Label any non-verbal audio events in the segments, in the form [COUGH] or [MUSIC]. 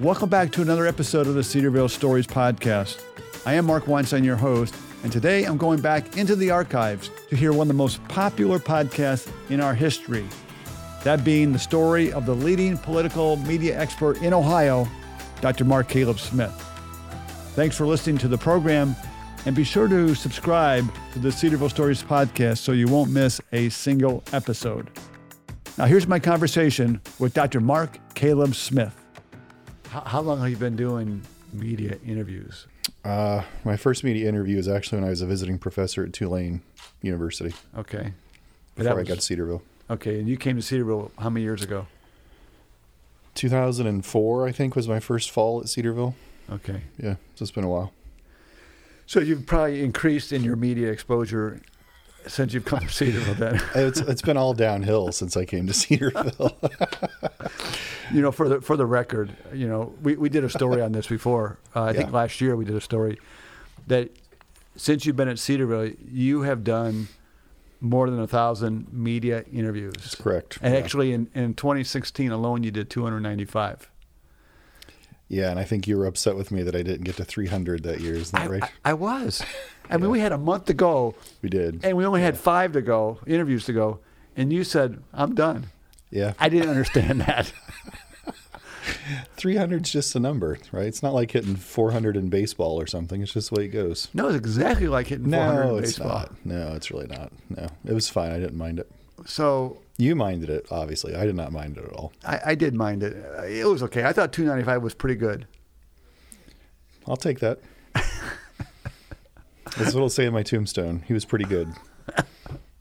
Welcome back to another episode of the Cedarville Stories Podcast. I am Mark Weinstein, your host, and today I'm going back into the archives to hear one of the most popular podcasts in our history. That being the story of the leading political media expert in Ohio, Dr. Mark Caleb Smith. Thanks for listening to the program, and be sure to subscribe to the Cedarville Stories Podcast so you won't miss a single episode. Now, here's my conversation with Dr. Mark Caleb Smith. How, how long have you been doing media interviews? Uh, my first media interview was actually when I was a visiting professor at Tulane University Okay. before I got to Cedarville. Okay, and you came to Cedarville how many years ago? 2004, I think, was my first fall at Cedarville. Okay. Yeah, so it's been a while. So you've probably increased in your media exposure since you've come to Cedarville then. It's it's been all downhill since I came to [LAUGHS] Cedarville. [LAUGHS] you know, for the for the record, you know, we, we did a story on this before. Uh, I think last year we did a story that since you've been at Cedarville, you have done more than a thousand media interviews. That's correct. And yeah. actually, in, in 2016 alone, you did 295. yeah, and I think you were upset with me that I didn't get to 300 that year. Isn't that I, right? I, I was. I mean, we had a month to go, we did. and we only had five to go, interviews to go, and you said, "I'm done." Yeah, I didn't understand that. [LAUGHS] 300 is just a number, right? It's not like hitting 400 in baseball or something. It's just the way it goes. No, it's exactly like hitting 400 No, in it's baseball. not. No, it's really not. No, it was fine. I didn't mind it. So You minded it, obviously. I did not mind it at all. I, I did mind it. It was okay. I thought 295 was pretty good. I'll take that. [LAUGHS] That's what it'll say in my tombstone. He was pretty good.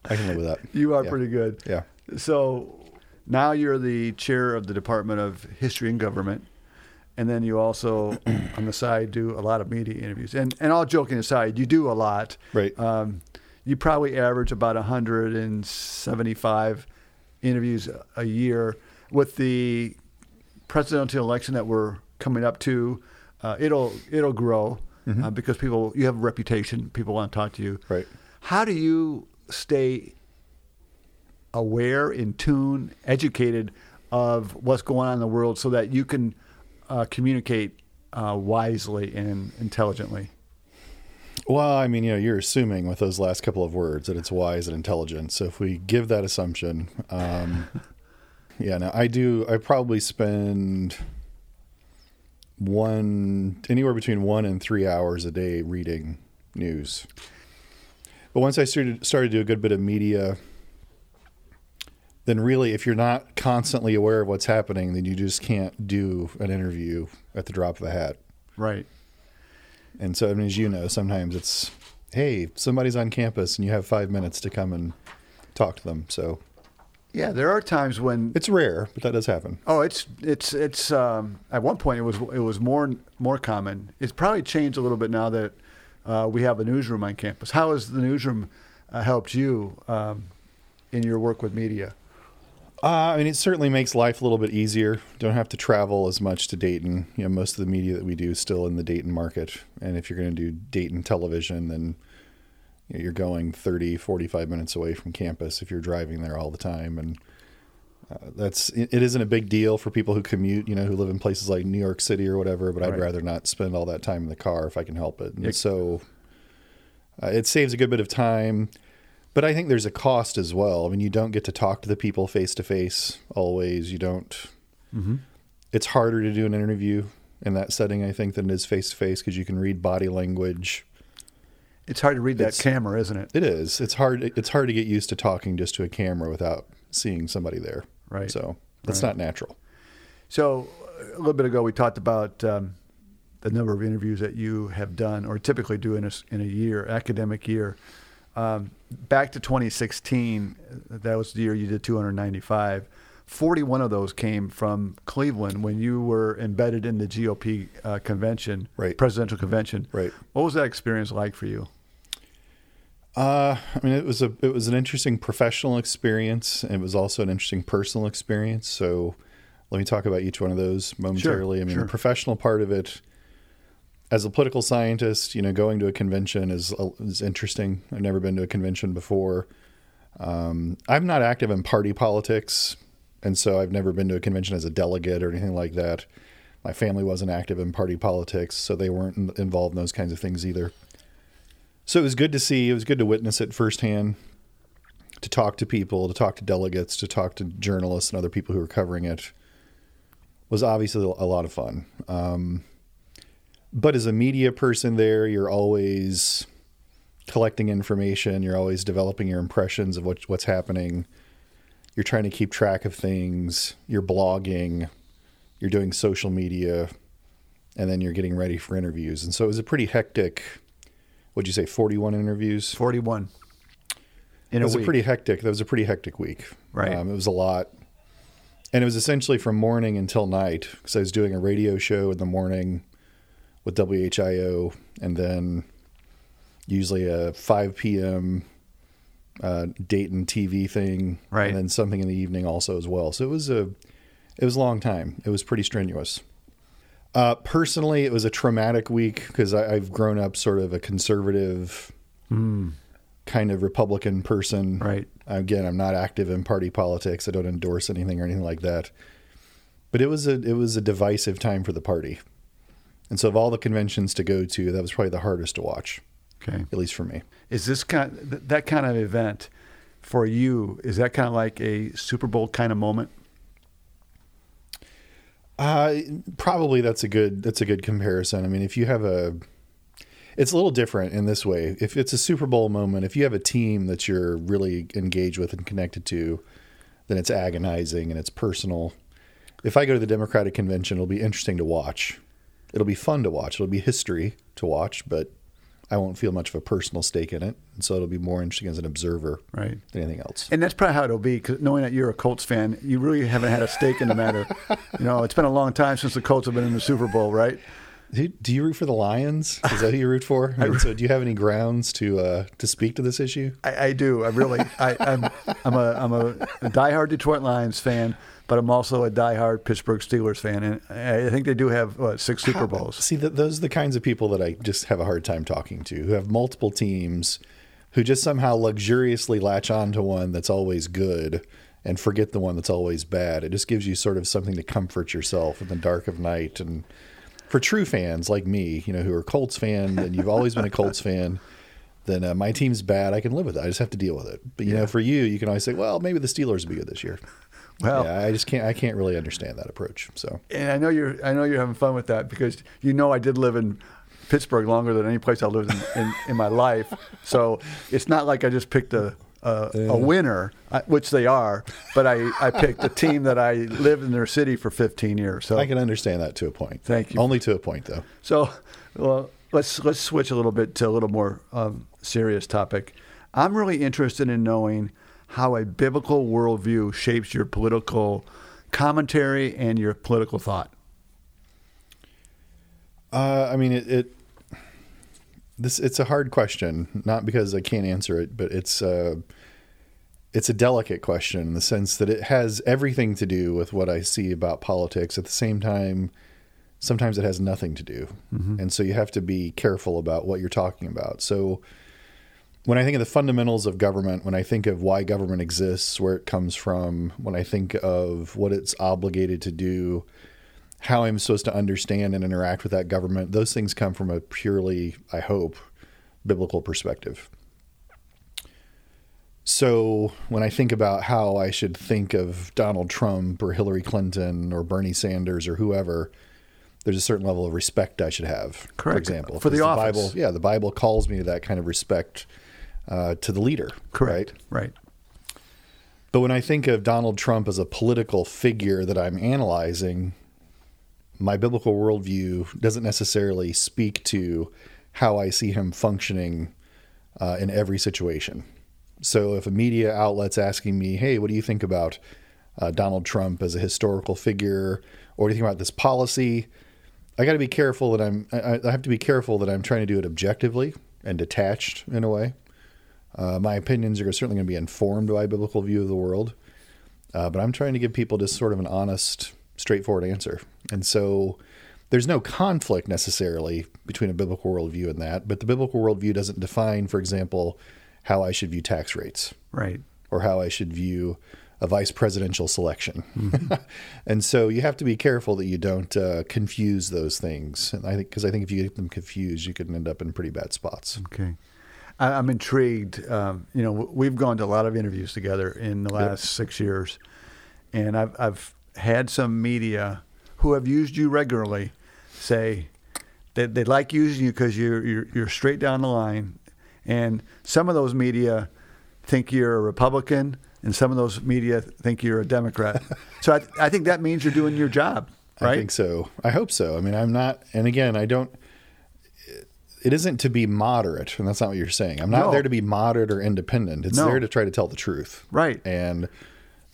I can live with that. You are Yeah. pretty good. Yeah. So now you're the chair of the Department of History and Government. And then you also, [CLEARS THROAT] on the side, do a lot of media interviews. And, and all joking aside, you do a lot. Right. Um, you probably average about 175 interviews a- year. With the presidential election that we're coming up to, uh, it'll it'll grow uh, because people you have a reputation. People want to talk to you. Right. How do you stay aware, in tune, educated of what's going on in the world so that you can uh, communicate uh, wisely and intelligently? Well, I mean, you know, you're assuming with those last couple of words that it's wise and intelligent. So if we give that assumption, um, [LAUGHS] yeah, now I do. I probably spend one anywhere between one and three hours a day reading news. But once I started started to do a good bit of media, then really, if you're not constantly aware of what's happening, then you just can't do an interview at the drop of a hat. Right. And so, I mean, as you know, sometimes it's, hey, somebody's on campus and you have five minutes to come and talk to them. So Yeah, there are times when it's rare, but that does happen. oh, it's it's it's um, at one point it was it was more more common. It's probably changed a little bit now that uh, we have a newsroom on campus. How has the newsroom uh, helped you um, in your work with media? Uh, I mean, it certainly makes life a little bit easier. Don't have to travel as much to Dayton. You know, most of the media that we do is still in the Dayton market. And if you're going to do Dayton television, then you know, you're going 30, 45 minutes away from campus if you're driving there all the time. And uh, that's it, it isn't a big deal for people who commute, you know, who live in places like New York City or whatever. But I'd rather not spend all that time in the car if I can help it. And Yeah. so uh, it saves a good bit of time. But I think there's a cost as well. I mean, you don't get to talk to the people face to face always. You don't. It's harder to do an interview in that setting, I think, than it is face to face because you can read body language. It's hard to read that camera, isn't it? It is. It's hard. It's hard to get used to talking just to a camera without seeing somebody there. Right. So that's Right. not natural. So a little bit ago, we talked about um, the number of interviews that you have done, or typically do in a, in a year, academic year. Um, back to 2016, that was the year you did 295. 41 of those came from Cleveland when you were embedded in the GOP uh, convention, Right. presidential convention. Right. What was that experience like for you? Uh, I mean, it was a it was an interesting professional experience. And it was also an interesting personal experience. So, let me talk about each one of those momentarily. I mean, sure. the professional part of it, as a political scientist, you know, going to a convention is is interesting. I've never been to a convention before. Um, I'm not active in party politics, and so I've never been to a convention as a delegate or anything like that. My family wasn't active in party politics, so they weren't involved in those kinds of things either. So it was good to see. It was good to witness it firsthand, to talk to people, to talk to delegates, to talk to journalists and other people who were covering it. Was obviously a lot of fun. Um, but as a media person, there you're always collecting information. You're always developing your impressions of what, what's happening. You're trying to keep track of things. You're blogging. You're doing social media, and then you're getting ready for interviews. And so it was a pretty hectic. What'd you say? Forty-one interviews. Forty-one. In it was a, a pretty hectic. That was a pretty hectic week. Right. Um, it was a lot, and it was essentially from morning until night because I was doing a radio show in the morning with WHIO, and then usually a 5 p.m. Uh, Dayton TV thing, right, and then something in the evening also as well. So it was a it was a long time. It was pretty strenuous. Uh, personally, it was a traumatic week because I've grown up sort of a conservative, mm. kind of Republican person. Right. Again, I'm not active in party politics. I don't endorse anything or anything like that. But it was a it was a divisive time for the party, and so of all the conventions to go to, that was probably the hardest to watch. Okay. At least for me. Is this kind of, that kind of event for you? Is that kind of like a Super Bowl kind of moment? Uh, probably that's a good that's a good comparison. I mean, if you have a it's a little different in this way. If it's a Super Bowl moment, if you have a team that you're really engaged with and connected to, then it's agonizing and it's personal. If I go to the Democratic convention, it'll be interesting to watch. It'll be fun to watch. It'll be history to watch, but I won't feel much of a personal stake in it, and so it'll be more interesting as an observer, right, than anything else. And that's probably how it'll be. Because knowing that you're a Colts fan, you really haven't had a stake in the matter. [LAUGHS] you know, it's been a long time since the Colts have been in the Super Bowl, right? Do, do you root for the Lions? Is that who you root for? [LAUGHS] I so, do you have any grounds to uh, to speak to this issue? I, I do. I really. I, I'm I'm a I'm a diehard Detroit Lions fan but I'm also a diehard Pittsburgh Steelers fan, and I think they do have what, six Super Bowls. See, those are the kinds of people that I just have a hard time talking to, who have multiple teams, who just somehow luxuriously latch on to one that's always good and forget the one that's always bad. It just gives you sort of something to comfort yourself in the dark of night. And for true fans like me, you know, who are Colts fan, and you've always been a Colts fan then uh, my team's bad. I can live with it. I just have to deal with it. But you yeah. know, for you, you can always say, well, maybe the Steelers will be good this year. Well, yeah, I just can't. I can't really understand that approach. So, and I know you're. I know you're having fun with that because you know I did live in Pittsburgh longer than any place I lived in, in, in my life. So it's not like I just picked a a, yeah. a winner, which they are, but I, I picked a team that I lived in their city for 15 years. So I can understand that to a point. Thank you. Only to a point, though. So, well, let's let's switch a little bit to a little more um, serious topic. I'm really interested in knowing how a biblical worldview shapes your political commentary and your political thought? Uh, I mean, it, it, this it's a hard question, not because I can't answer it, but it's uh, it's a delicate question in the sense that it has everything to do with what I see about politics. At the same time, sometimes it has nothing to do, mm-hmm. and so you have to be careful about what you're talking about. So when I think of the fundamentals of government, when I think of why government exists, where it comes from, when I think of what it's obligated to do, how I'm supposed to understand and interact with that government, those things come from a purely, I hope, biblical perspective. So when I think about how I should think of Donald Trump or Hillary Clinton or Bernie Sanders or whoever, there's a certain level of respect I should have. Correct. For example, for the, the. Bible, yeah, the Bible calls me to that kind of respect uh, to the leader. Correct. Right? right. But when I think of Donald Trump as a political figure that I'm analyzing, my biblical worldview doesn't necessarily speak to how I see him functioning uh, in every situation. So if a media outlet's asking me, hey, what do you think about uh, Donald Trump as a historical figure, or what do you think about this policy? I got to be careful that I'm. I, I have to be careful that I'm trying to do it objectively and detached in a way. Uh, my opinions are certainly going to be informed by a biblical view of the world, uh, but I'm trying to give people just sort of an honest, straightforward answer. And so there's no conflict necessarily between a biblical worldview and that, but the biblical worldview doesn't define, for example, how I should view tax rates. Right. Or how I should view a vice presidential selection. Mm-hmm. [LAUGHS] and so you have to be careful that you don't uh, confuse those things. And I think because I think if you get them confused, you can end up in pretty bad spots. Okay. I, I'm intrigued. Um, you know, we've gone to a lot of interviews together in the last six years, and I've, I've had some media who have used you regularly say they, they like using you because you're, you're, you're straight down the line. And some of those media think you're a Republican, and some of those media think you're a Democrat. [LAUGHS] so I, I think that means you're doing your job, right? I think so. I hope so. I mean, I'm not, and again, I don't. It isn't to be moderate, and that's not what you're saying. I'm not No. there to be moderate or independent. It's No. there to try to tell the truth. Right. And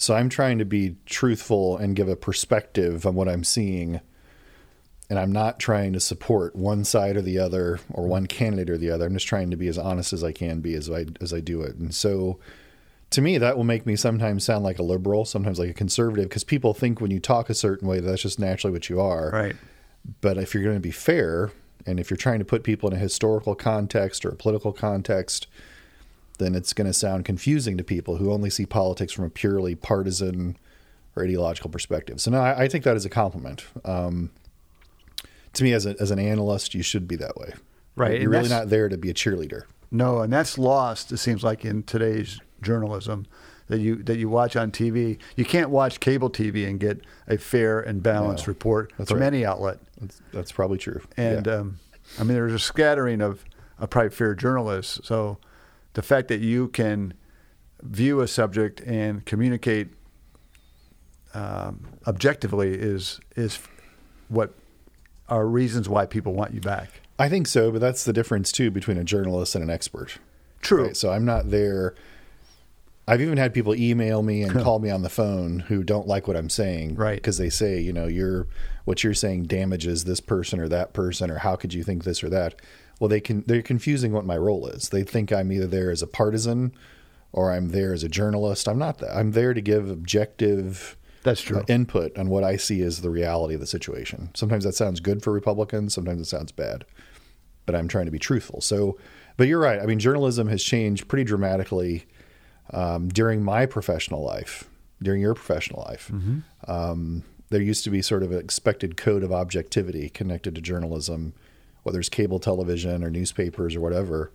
so I'm trying to be truthful and give a perspective on what I'm seeing. And I'm not trying to support one side or the other or one candidate or the other. I'm just trying to be as honest as I can be as I as I do it. And so to me that will make me sometimes sound like a liberal, sometimes like a conservative because people think when you talk a certain way that's just naturally what you are. Right. But if you're going to be fair and if you're trying to put people in a historical context or a political context, then it's going to sound confusing to people who only see politics from a purely partisan or ideological perspective. So, no, I, I take that as a compliment. Um, to me, as, a, as an analyst, you should be that way. Right, You're really not there to be a cheerleader. No, and that's lost. It seems like in today's journalism that you that you watch on TV. You can't watch cable TV and get a fair and balanced No, report from right. any outlet. That's, that's probably true. And Yeah. um, I mean, there's a scattering of, of probably fair journalists. So the fact that you can view a subject and communicate um, objectively is is what are reasons why people want you back. I think so, but that's the difference too between a journalist and an expert. True. Right? So I'm not there. I've even had people email me and [LAUGHS] call me on the phone who don't like what I'm saying, Right. Because they say, you know, you're what you're saying damages this person or that person, or how could you think this or that? Well, they can they're confusing what my role is. They think I'm either there as a partisan or I'm there as a journalist. I'm not that. I'm there to give objective That's true. uh, input on what I see as the reality of the situation. Sometimes that sounds good for Republicans, sometimes it sounds bad. But I'm trying to be truthful. So, but you're right. I mean, journalism has changed pretty dramatically um, during my professional life, during your professional life. Um, there used to be sort of an expected code of objectivity connected to journalism, whether it's cable television or newspapers or whatever.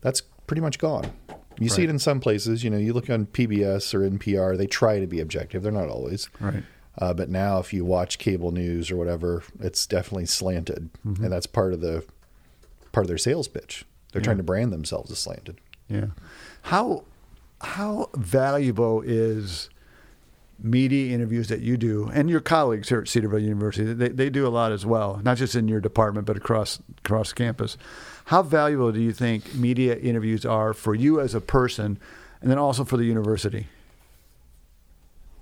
That's pretty much gone. You see it in some places. You know, you look on PBS or NPR, they try to be objective. They're not always. Right. Uh, but now, if you watch cable news or whatever, it's definitely slanted, and that's part of the part of their sales pitch. They're trying to brand themselves as slanted. Yeah. How how valuable is media interviews that you do and your colleagues here at Cedarville University? They, they do a lot as well, not just in your department, but across across campus. How valuable do you think media interviews are for you as a person, and then also for the university?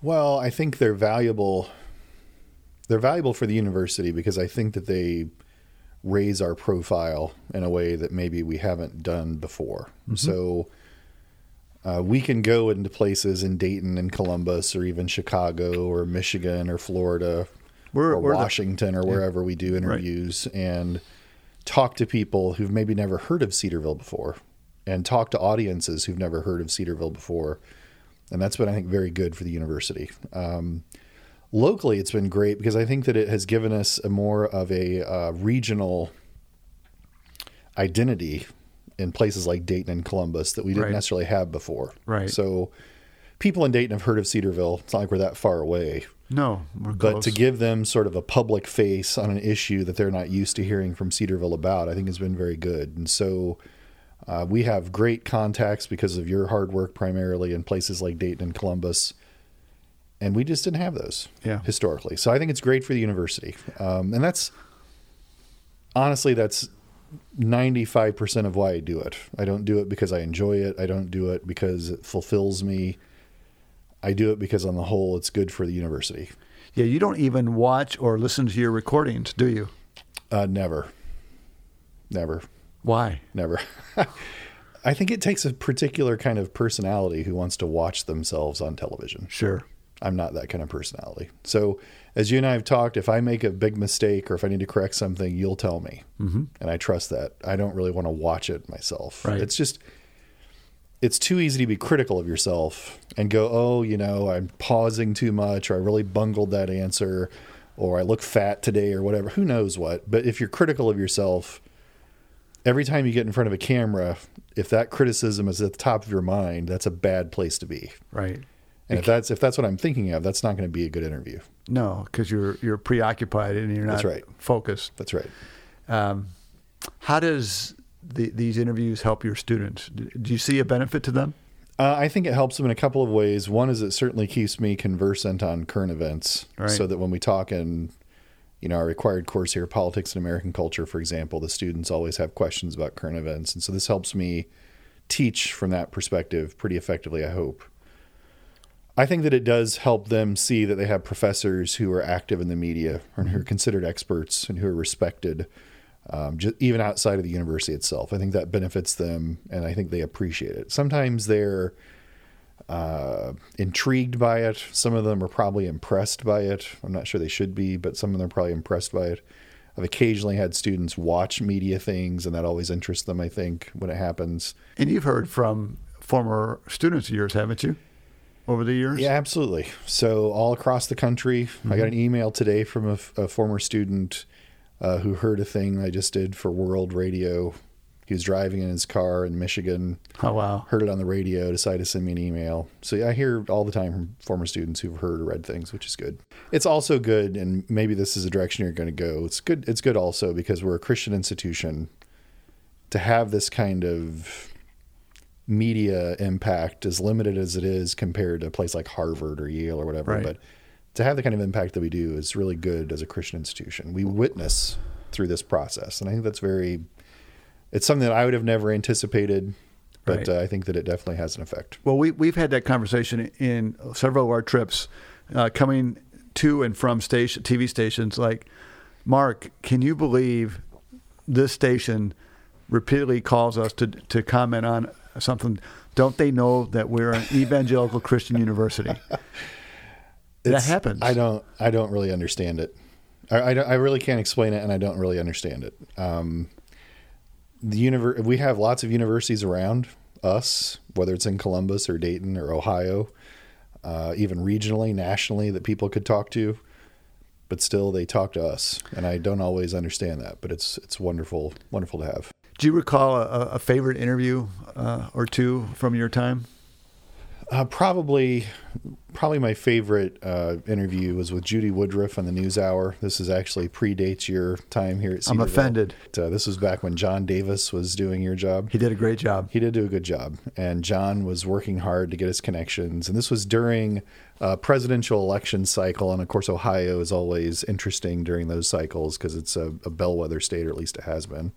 Well, I think they're valuable. They're valuable for the university because I think that they raise our profile in a way that maybe we haven't done before. Mm-hmm. So uh, we can go into places in Dayton and Columbus or even Chicago or Michigan or Florida We're- or we're the- Washington or wherever we do interviews and talk to people who've maybe never heard of Cedarville before and talk to audiences who've never heard of Cedarville before. And that's been, I think, very good for the university. Um, locally, it's been great because I think that it has given us a more of a uh, regional identity in places like Dayton and Columbus that we didn't Right. necessarily have before. Right. So people in Dayton have heard of Cedarville. It's not like we're that far away. No, we're But close. to give them sort of a public face on an issue that they're not used to hearing from Cedarville about, I think has been very good. And so uh, we have great contacts because of your hard work, primarily in places like Dayton and Columbus. And we just didn't have those Yeah. historically. So I think it's great for the university. Um, and that's honestly, that's 95% of why I do it. I don't do it because I enjoy it, I don't do it because it fulfills me. I do it because, on the whole, it's good for the university. yeah, you don't even watch or listen to your recordings, do you? Uh, never. Never. Why? Never. [LAUGHS] I think it takes a particular kind of personality who wants to watch themselves on television. Sure. I'm not that kind of personality. So, as you and I have talked, if I make a big mistake or if I need to correct something, you'll tell me. Mm-hmm. And I trust that. I don't really want to watch it myself. Right. It's just, it's too easy to be critical of yourself and go, oh, you know, I'm pausing too much, or I really bungled that answer, or I look fat today, or whatever. Who knows what? But if you're critical of yourself, every time you get in front of a camera, if that criticism is at the top of your mind, that's a bad place to be. Right. And if that's if that's what I'm thinking of, that's not going to be a good interview. No, because you're you're preoccupied and you're not That's right. focused. That's right. Um, how does the, these interviews help your students? Do you see a benefit to them? Uh, I think it helps them in a couple of ways. One is it certainly keeps me conversant on current events, Right. so that when we talk in, you know, our required course here, politics and American culture, for example, the students always have questions about current events, and so this helps me teach from that perspective pretty effectively. I hope. I think that it does help them see that they have professors who are active in the media and who are considered experts and who are respected, um, just even outside of the university itself. I think that benefits them, and I think they appreciate it. Sometimes they're uh, intrigued by it. Some of them are probably impressed by it. I'm not sure they should be, but some of them are probably impressed by it. I've occasionally had students watch media things, and that always interests them. I think when it happens. And you've heard from former students of yours, haven't you? Over the years? Yeah, absolutely. So all across the country, I got an email today from a former student uh, who heard a thing I just did for World Radio. He was driving in his car in Michigan, Oh, wow. heard it on the radio, decided to send me an email. So yeah, I hear all the time from former students who've heard or read things, which is good. It's also good, and maybe this is the direction you're going to go. It's good. It's good also because we're a Christian institution to have this kind of media impact as limited as it is compared to a place like Harvard or Yale or whatever. Right. But to have the kind of impact that we do is really good as a Christian institution. We witness through this process, and I think that's very. It's something that I would have never anticipated, but Right. uh, I think that it definitely has an effect. Well, we, we've had that conversation in several of our trips uh, coming to and from station TV stations. Like, Mark, can you believe this station repeatedly calls us to, to comment on something? Don't they know that we're an evangelical Christian university? [LAUGHS] that happens. I don't. I don't really understand it. I, I, I really can't explain it, and I don't really understand it. Um, the univer- We have lots of universities around us, whether it's in Columbus or Dayton or Ohio, uh, even regionally, nationally, that people could talk to. But still, they talk to us, and I don't always understand that. But it's it's wonderful, wonderful to have. Do you recall a, a favorite interview uh, or two from your time? Uh, probably, probably my favorite uh, interview was with Judy Woodruff on the News Hour. This is actually predates your time here at. I'm Cedarville. offended. Uh, this was back when John Davis was doing your job. He did a great job. He did do a good job, and John was working hard to get his connections. And this was during a presidential election cycle, and of course, Ohio is always interesting during those cycles because it's a, a bellwether state, or at least it has been.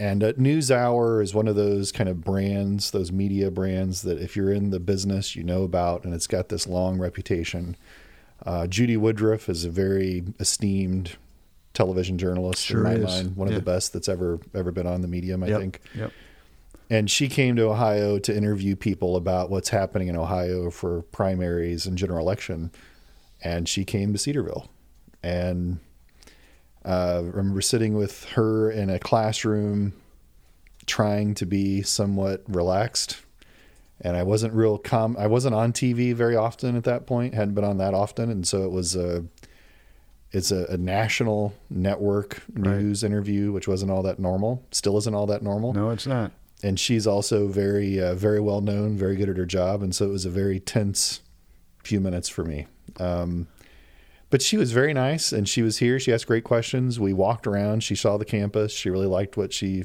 And uh, NewsHour is one of those kind of brands, those media brands that if you're in the business, you know about, and it's got this long reputation. Uh, Judy Woodruff is a very esteemed television journalist Sure in my is. mind, one of the best that's ever ever been on the medium, I Yep. think. Yep. And she came to Ohio to interview people about what's happening in Ohio for primaries and general election. And she came to Cedarville. And uh, I remember sitting with her in a classroom trying to be somewhat relaxed. And I wasn't real com I wasn't on TV very often at that point, hadn't been on that often. And so it was a it's a, a national network Right. news interview, which wasn't all that normal. Still isn't all that normal No, it's not. and she's also very uh, very well known, very good at her job, and so it was a very tense few minutes for me. Um, but she was very nice, and she was here. She asked great questions. We walked around. She saw the campus. She really liked what she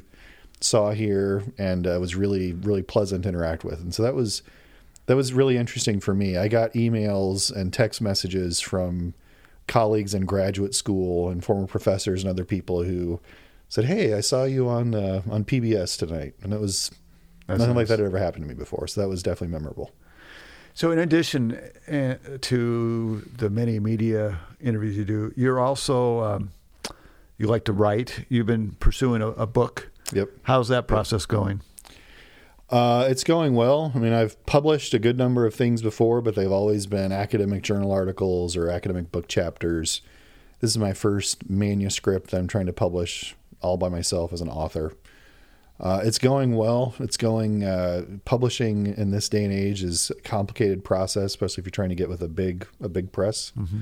saw here, and uh, was really really pleasant to interact with. And so that was that was really interesting for me. I got emails and text messages from colleagues in graduate school and former professors and other people who said, "Hey, I saw you on uh, on PBS tonight," and it was That's nothing like that had ever happened to me before. So that was definitely memorable. So, in addition uh, to the many media interviews you do, you're also um, you like to write. You've been pursuing a, a book. Yep, How's that process going? uh, it's going well. I mean, I've published a good number of things before, but they've always been academic journal articles or academic book chapters. This is my first manuscript that I'm trying to publish all by myself as an author. Uh, it's going well. It's going. Uh, publishing in this day and age is a complicated process, especially if you're trying to get with a big a big press. Mm-hmm.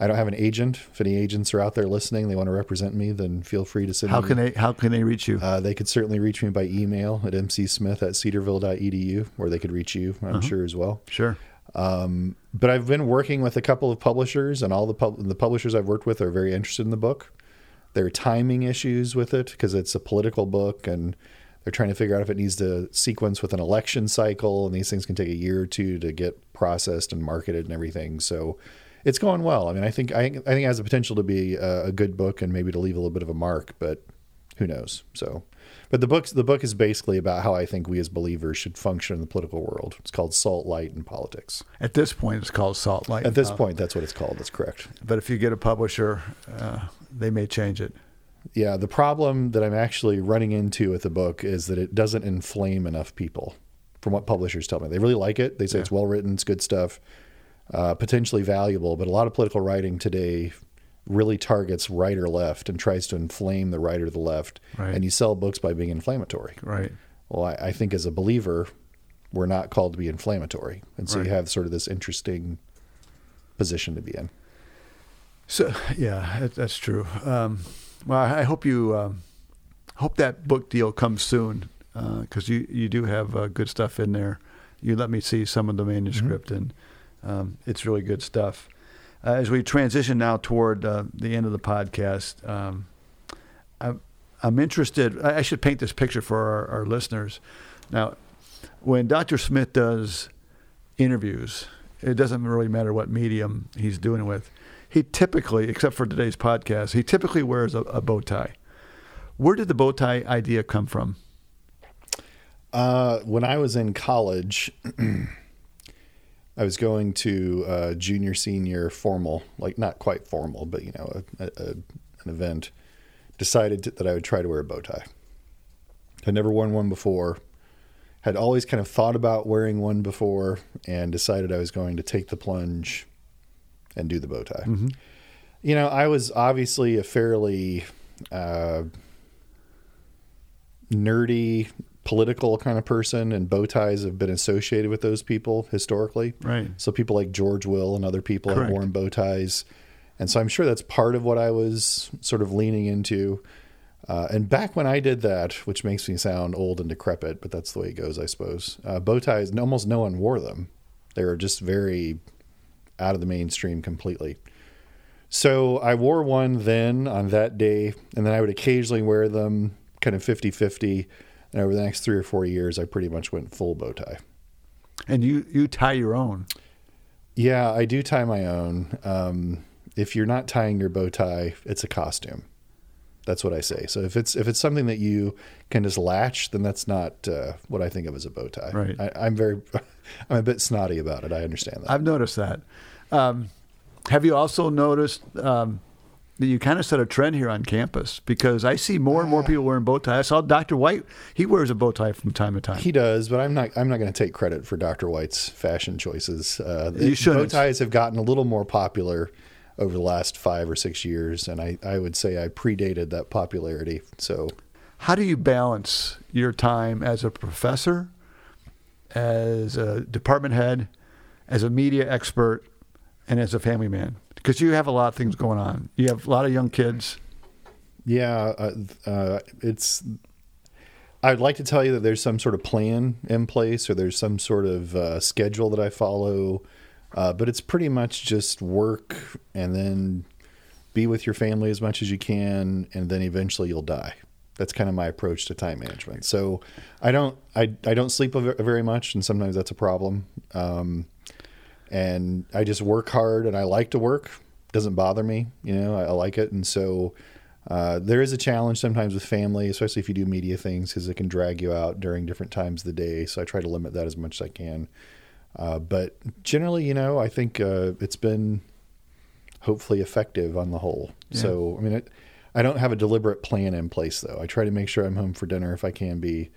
I don't have an agent. If any agents are out there listening, they want to represent me, then feel free to send How me. can they how can they reach you? Uh, they could certainly reach me by email at mcsmith at cedarville.edu, or they could reach you, I'm Uh-huh. sure, as well. sure. Um, but I've been working with a couple of publishers, and all the pub- the publishers I've worked with are very interested in the book. There are timing issues with it because it's a political book, and they're trying to figure out if it needs to sequence with an election cycle, and these things can take a year or two to get processed and marketed and everything. So it's going well. I mean, I think I, I think it has the potential to be a, a good book and maybe to leave a little bit of a mark, but who knows? So, but the book's the book is basically about how I think we as believers should function in the political world. It's called Salt, Light, and Politics. At this point, it's called Salt Light. At this Uh, point, that's what it's called. That's correct. but if you get a publisher, uh, they may change it. Yeah, the problem that I'm actually running into with the book is that it doesn't inflame enough people. From what publishers tell me, they really like it. They say Yeah. it's well written, it's good stuff, uh, potentially valuable. But a lot of political writing today really targets right or left and tries to inflame the right or the left. Right. And you sell books by being inflammatory. Right. Well, I, I think as a believer, we're not called to be inflammatory, and so Right. you have sort of this interesting position to be in. So yeah, that, that's true. Um, well, I I hope you um, hope that book deal comes soon because you you do have uh, good stuff in there. You let me see some of the manuscript, and um, it's really good stuff. Uh, as we transition now toward uh, the end of the podcast, um, I'm, I'm interested. I I should paint this picture for our, our listeners. Now, when Dr. Smith does interviews, it doesn't really matter what medium he's doing it with. He typically, except for today's podcast, he typically wears a, a bow tie. Where did the bow tie idea come from? Uh, when I was in college, [CLEARS THROAT] I was going to uh, junior senior formal, like not quite formal, but you know, a, a, an event. Decided to, that I would try to wear a bow tie. I'd never worn one before. Had always kind of thought about wearing one before, and decided I was going to take the plunge and do the bow tie. You know, I was obviously a fairly uh, nerdy political kind of person and bow ties have been associated with those people historically Right. so people like george will and other people Correct. have worn bow ties and so i'm sure that's part of what i was sort of leaning into uh, and back when i did that which makes me sound old and decrepit but that's the way it goes i suppose uh, bow ties almost no one wore them they were just very out of the mainstream completely so I wore one then on that day, and then I would occasionally wear them kind of 50 50. And over the next three or four years, I pretty much went full bow tie. And you, you tie your own. Yeah, I do tie my own. Um, if you're not tying your bow tie, it's a costume. That's what I say. So if it's if it's something that you can just latch, then that's not uh, what I think of as a bow tie. Right. I, I'm very, [LAUGHS] I'm a bit snotty about it. I understand that. I've noticed that. Um, have you also noticed um, that you kind of set a trend here on campus? Because I see more and more people wearing bow ties. I saw Dr. White; he wears a bow tie from time to time. He does, but I'm not. I'm not going to take credit for Dr. White's fashion choices. Uh, You shouldn't. Bow ties have gotten a little more popular over the last five or six years, and I, I would say I predated that popularity. So How do you balance your time as a professor, as a department head, as a media expert, and as a family man? Because you have a lot of things going on. You have a lot of young kids. yeah, uh, uh, it's. I'd like to tell you that there's some sort of plan in place, or there's some sort of uh, schedule that I follow, uh, but it's pretty much just work and then be with your family as much as you can, and then eventually you'll die. That's kind of my approach to time management. So I don't I, I don't sleep very much, and sometimes that's a problem. Um, and I just work hard, and I like to work. Doesn't bother me, you know. I, I like it, and so uh, there is a challenge sometimes with family, especially if you do media things, because it can drag you out during different times of the day. So I try to limit that as much as I can. Uh, but generally, you know, I think uh, it's been hopefully effective on the whole. Yeah. So I mean, it, I don't have a deliberate plan in place though. I try to make sure I'm home for dinner if I can be.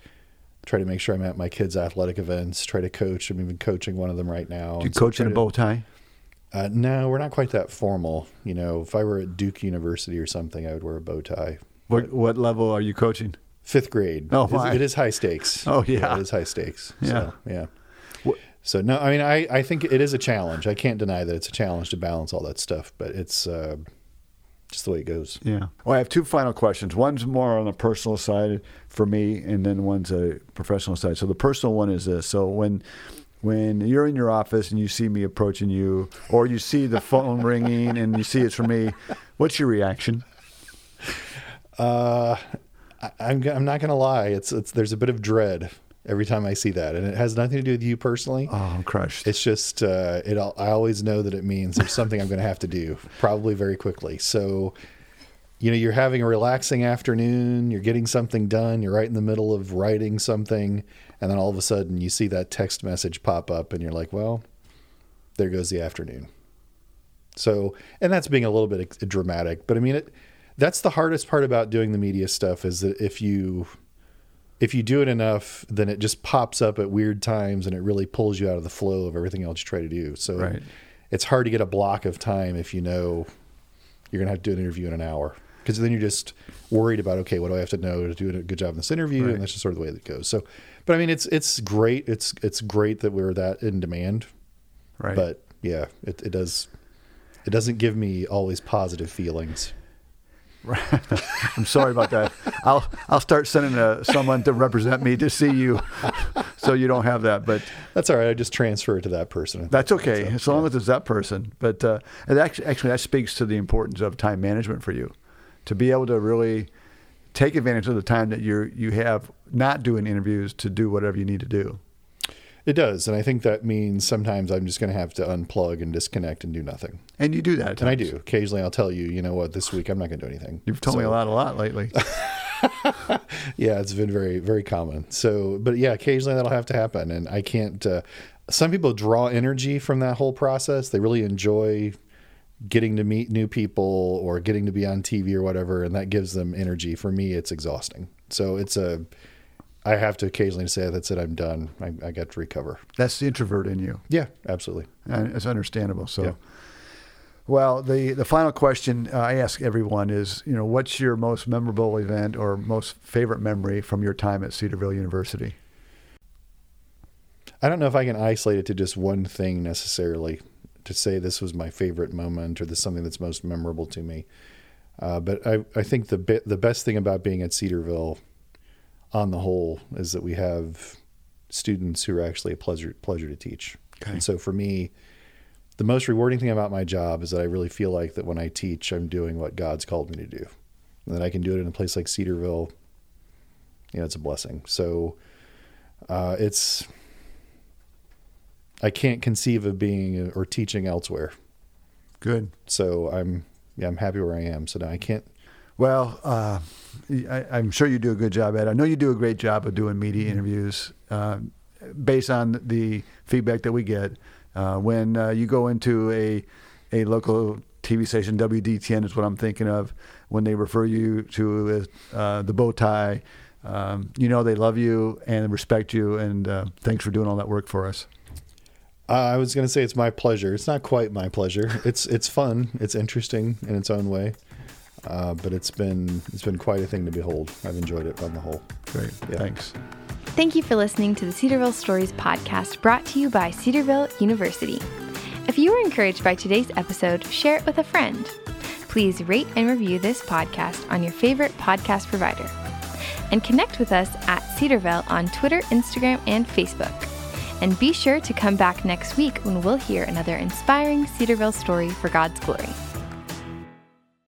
Try to make sure I'm at my kids' athletic events. Try to coach. I'm even coaching one of them right now. Do you so coach in a bow tie? Uh, no, we're not quite that formal. You know, if I were at Duke University or something, I would wear a bow tie. What, what level are you coaching? Fifth grade. Oh, It is- it is high stakes. [LAUGHS] Oh, yeah. it is high stakes. Yeah. So, yeah. So no, I mean, I, I think it is a challenge. I can't deny that it's a challenge to balance all that stuff, but it's uh, just the way it goes. Yeah. Well, I have two final questions. One's more on the personal side for me, and then one's a professional side. So the personal one is this: so when when you're in your office and you see me approaching you, or you see the phone [LAUGHS] ringing and you see it's for me, what's your reaction? Uh, I, I'm g- I'm not gonna lie. It's it's there's a bit of dread every time I see that, and it has nothing to do with you personally. Oh, I'm crushed. It's just uh, it. I always know that it means there's something I'm going to have to do, probably very quickly. So, you know, you're having a relaxing afternoon. You're getting something done. You're right in the middle of writing something, and then all of a sudden you see that text message pop up, and you're like, "Well, there goes the afternoon." So, and that's being a little bit dramatic, but I mean, it. That's the hardest part about doing the media stuff is that if you if you do it enough, then it just pops up at weird times and it really pulls you out of the flow of everything else you try to do. So Right. it's hard to get a block of time if you know you're going to have to do an interview in an hour. Because then you're just worried about, okay, what do I have to know to do a good job in this interview? Right. And that's just sort of the way that it goes. So, but I mean, it's, it's great. It's, it's great that we're that in demand, right. but yeah, it, it does, it doesn't give me always positive feelings. [LAUGHS] I'm sorry about that. I'll I'll start sending uh someone to represent me to see you, [LAUGHS] so you don't have that. But That's all right. I just transfer it to that person. That's okay, So, as long as it's that person. But uh, actually, actually, that speaks to the importance of time management for you, to be able to really take advantage of the time that you you have not doing interviews to do whatever you need to do. It does, and I think that means sometimes I'm just going to have to unplug and disconnect and do nothing. And you do that, at And I do. Occasionally, I'll tell you, you know what, this week I'm not going to do anything. You've told me a lot, a lot lately. [LAUGHS] Yeah, it's been very, very common. So, but yeah, occasionally that'll have to happen, and I can't. Uh, some people draw energy from that whole process. They really enjoy getting to meet new people or getting to be on TV or whatever, and that gives them energy. For me, it's exhausting. So it's a. I have to occasionally say that's it. I'm done. I, I got to recover. That's the introvert in you. Yeah, absolutely. And it's understandable. So, Yeah. well, the the final question uh, I ask everyone is, you know, what's your most memorable event or most favorite memory from your time at Cedarville University? I don't know if I can isolate it to just one thing necessarily to say this was my favorite moment or this something that's most memorable to me. Uh, but I, I think the bit, the best thing about being at Cedarville, on the whole, is that we have students who are actually a pleasure pleasure to teach. Okay. And so for me, the most rewarding thing about my job is that I really feel like that when I teach, I'm doing what God's called me to do, and that I can do it in a place like Cedarville. You know, it's a blessing. So uh, it's I can't conceive of being or teaching elsewhere. Good. So I'm yeah I'm happy where I am. So now I can't. Well, uh, I, I'm sure you do a good job, Ed. I know you do a great job of doing media interviews uh, based on the feedback that we get. Uh, when uh, you go into a a local TV station, WDTN is what I'm thinking of. When they refer you to uh, the bow tie, um, you know they love you and respect you. And uh, thanks for doing all that work for us. Uh, I was going to say it's my pleasure. It's not quite my pleasure. It's it's fun. It's interesting in its own way. Uh, but it's been it's been quite a thing to behold. I've enjoyed it on the whole. Great. Yeah. Thanks. Thank you for listening to the Cedarville Stories podcast brought to you by Cedarville University. If you were encouraged by today's episode, share it with a friend. Please rate and review this podcast on your favorite podcast provider. And connect with us at Cedarville on Twitter, Instagram, and Facebook. And be sure to come back next week when we'll hear another inspiring Cedarville story for God's glory.